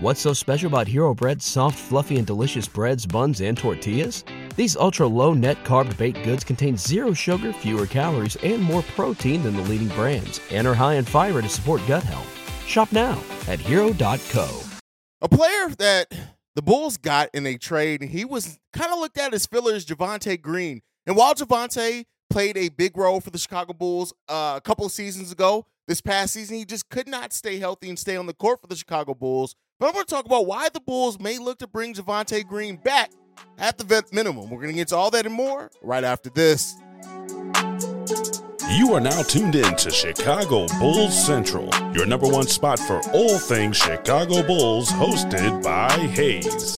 What's so special about Hero Bread's soft, fluffy, and delicious breads, buns, and tortillas? These ultra low net carb baked goods contain zero sugar, fewer calories, and more protein than the leading brands, and are high in fiber to support gut health. Shop now at hero.co. A player that the Bulls got in a trade, he was kind of looked at as fillers, Javonte Green. And while Javonte played a big role for the Chicago Bulls uh, a couple of seasons ago, this past season, he just could not stay healthy and stay on the court for the Chicago Bulls. But I'm going to talk about why the Bulls may look to bring Javonte Green back at the vet minimum. We're going to get to all that and more right after this. You are now tuned in to Chicago Bulls Central, your number one spot for all things Chicago Bulls, hosted by Haize.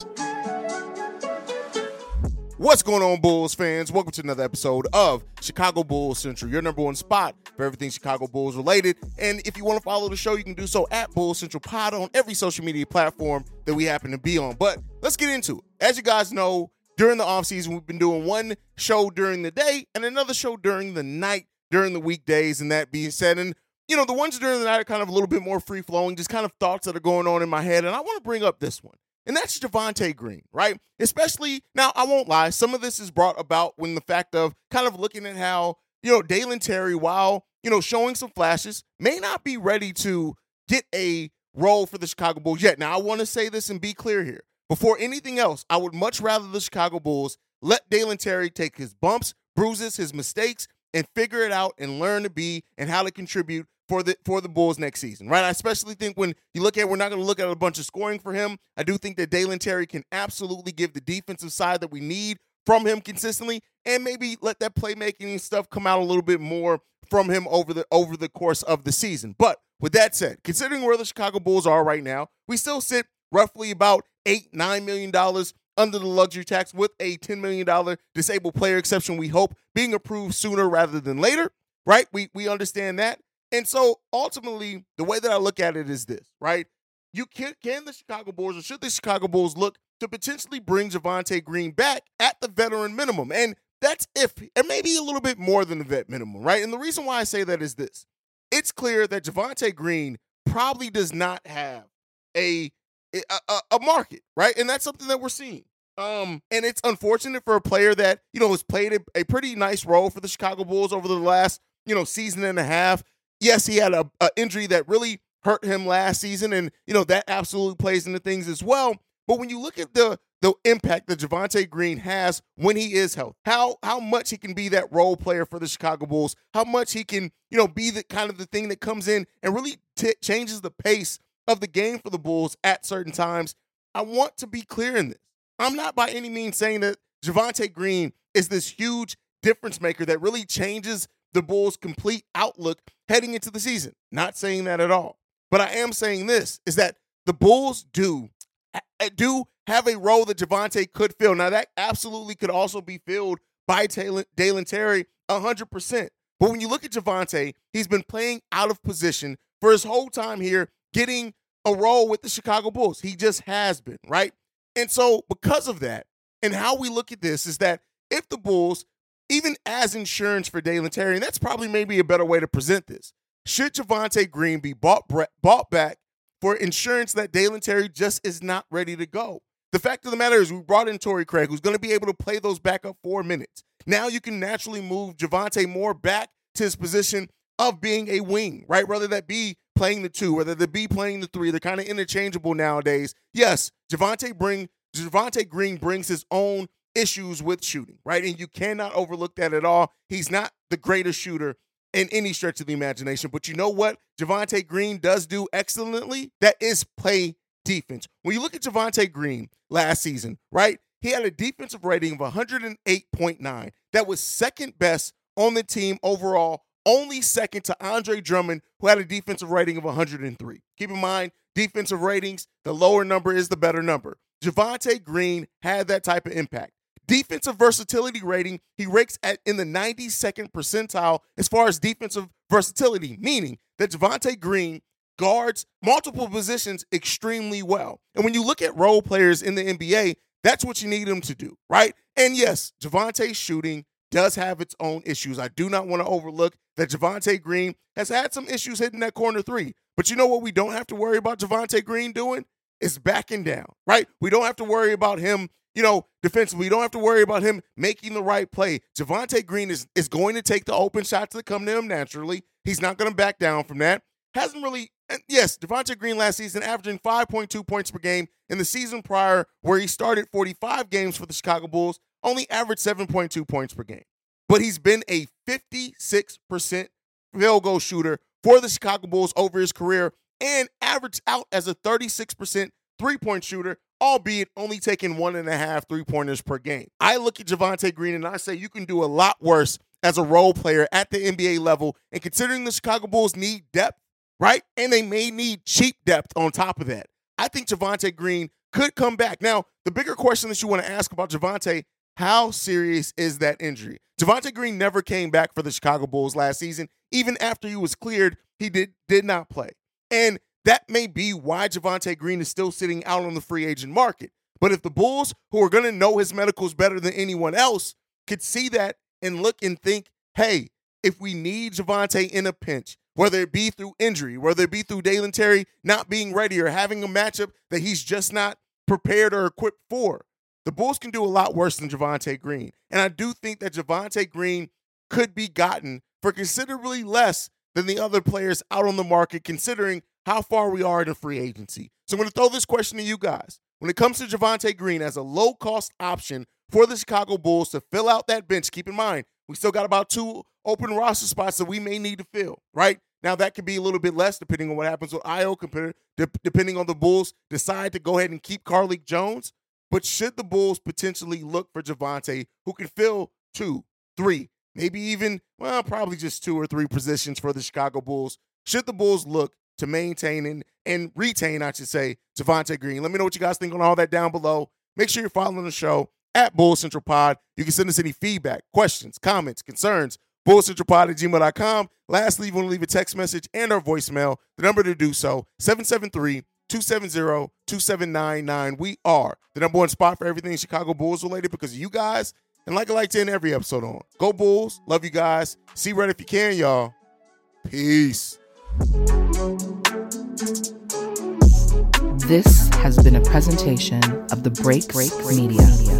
What's going on, Bulls fans? Welcome to another episode of Chicago Bulls Central, your number one spot for everything Chicago Bulls related. And if you want to follow the show, you can do so at Bulls Central Pod on every social media platform that we happen to be on. But let's get into it. As you guys know, during the offseason, we've been doing one show during the day and another show during the night, during the weekdays. And that being said, and you know, the ones during the night are kind of a little bit more free flowing, just kind of thoughts that are going on in my head. And I want to bring up this one. And that's Javonte Green, right? Especially now, I won't lie. Some of this is brought about when the fact of kind of looking at how, you know, Dalen Terry, while, you know, showing some flashes, may not be ready to get a role for the Chicago Bulls yet. Now, I want to say this and be clear here. Before anything else, I would much rather the Chicago Bulls let Dalen Terry take his bumps, bruises, his mistakes, and figure it out and learn to be and how to contribute for the for the Bulls next season, right? I especially think when you look at we're not going to look at a bunch of scoring for him. I do think that Dalen Terry can absolutely give the defensive side that we need from him consistently, and maybe let that playmaking stuff come out a little bit more from him over the over the course of the season. But with that said, considering where the Chicago Bulls are right now, we still sit roughly about eight nine million dollars under the luxury tax with a $10 million disabled player exception, we hope being approved sooner rather than later, right? We, we understand that. And so ultimately, the way that I look at it is this, right? You can can the Chicago Bulls or should the Chicago Bulls look to potentially bring Javonte Green back at the veteran minimum? And that's if and maybe a little bit more than the vet minimum, right? And the reason why I say that is this. It's clear that Javonte Green probably does not have a a, a market, right? And that's something that we're seeing. Um, and it's unfortunate for a player that, you know, has played a, a pretty nice role for the Chicago Bulls over the last, you know, season and a half yes, he had a, a injury that really hurt him last season, and you know that absolutely plays into things as well. But when you look at the the impact that Javonte Green has when he is healthy, how how much he can be that role player for the Chicago Bulls, how much he can you know be the kind of the thing that comes in and really t- changes the pace of the game for the Bulls at certain times. I want to be clear in this. I'm not by any means saying that Javonte Green is this huge difference maker that really changes the Bulls' complete outlook heading into the season. Not saying that at all. But I am saying this is that the Bulls do do have a role that Javonte could fill. Now that absolutely could also be filled by Taylor, Dalen Terry 100%. But when you look at Javonte, he's been playing out of position for his whole time here, getting a role with the Chicago Bulls. He just has been, right? And so because of that, and how we look at this is that if the Bulls even as insurance for Dalen Terry, and that's probably maybe a better way to present this. Should Javonte Green be bought bought back for insurance that Dalen Terry just is not ready to go? The fact of the matter is, we brought in Torrey Craig, who's going to be able to play those backup four minutes. Now you can naturally move Javonte more back to his position of being a wing, right? Whether that be playing the two, whether that be playing the three, they're kind of interchangeable nowadays. Yes, Javonte bring Javonte Green brings his own issues with shooting, right? And you cannot overlook that at all. He's not the greatest shooter in any stretch of the imagination. But you know what Javonte Green does do excellently? That is play defense. When you look at Javonte Green last season, right? He had a defensive rating of 108.9. That was second best on the team overall, only second to Andre Drummond, who had a defensive rating of 103. Keep in mind, defensive ratings, the lower number is the better number. Javonte Green had that type of impact. Defensive versatility rating, he ranks at in the 92nd percentile as far as defensive versatility, meaning that Javonte Green guards multiple positions extremely well. And when you look at role players in the NBA, that's what you need them to do, right? And yes, Javonte's shooting does have its own issues. I do not want to overlook that Javonte Green has had some issues hitting that corner three. But you know what we don't have to worry about Javonte Green doing? Is backing down, right? We don't have to worry about him, you know, defensively. We don't have to worry about him making the right play. Javonte Green is, is going to take the open shots that come to him naturally. He's not going to back down from that. Hasn't really, yes, Javonte Green last season averaging 5.2 points per game. In the season prior, where he started 45 games for the Chicago Bulls, only averaged 7.2 points per game. But he's been a 56% field goal shooter for the Chicago Bulls over his career and averaged out as a 36% three point shooter, albeit only taking one and a half three pointers per game. I look at Javonte Green and I say you can do a lot worse as a role player at the NBA level. And considering the Chicago Bulls need depth, right? And they may need cheap depth on top of that. I think Javonte Green could come back. Now, the bigger question that you want to ask about Javonte how serious is that injury? Javonte Green never came back for the Chicago Bulls last season. Even after he was cleared, he did did not play. And that may be why Javonte Green is still sitting out on the free agent market. But if the Bulls, who are going to know his medicals better than anyone else, could see that and look and think, hey, if we need Javonte in a pinch, whether it be through injury, whether it be through Dalen Terry not being ready or having a matchup that he's just not prepared or equipped for, the Bulls can do a lot worse than Javonte Green. And I do think that Javonte Green could be gotten for considerably less than the other players out on the market, considering how far we are in free agency. So I'm going to throw this question to you guys. When it comes to Javonte Green as a low cost option for the Chicago Bulls to fill out that bench, keep in mind, we still got about two open roster spots that we may need to fill, right? Now, that could be a little bit less depending on what happens with Ayo, depending on the Bulls decide to go ahead and keep Carlik Jones. But should the Bulls potentially look for Javonte, who can fill two, three, maybe even, well, probably just two or three positions for the Chicago Bulls? Should the Bulls look to maintain and, and retain, I should say, Javonte Green. Let me know what you guys think on all that down below. Make sure you're following the show at Bull Central Pod. You can send us any feedback, questions, comments, concerns, bullcentralpod at gmail.com. Lastly, you want to leave a text message and our voicemail. The number to do so, 773 270 2799. We are the number one spot for everything Chicago Bulls related because you guys. And like I like to end every episode on, go Bulls. Love you guys. See red if you can, y'all. Peace. This has been a presentation of the Break Break Media.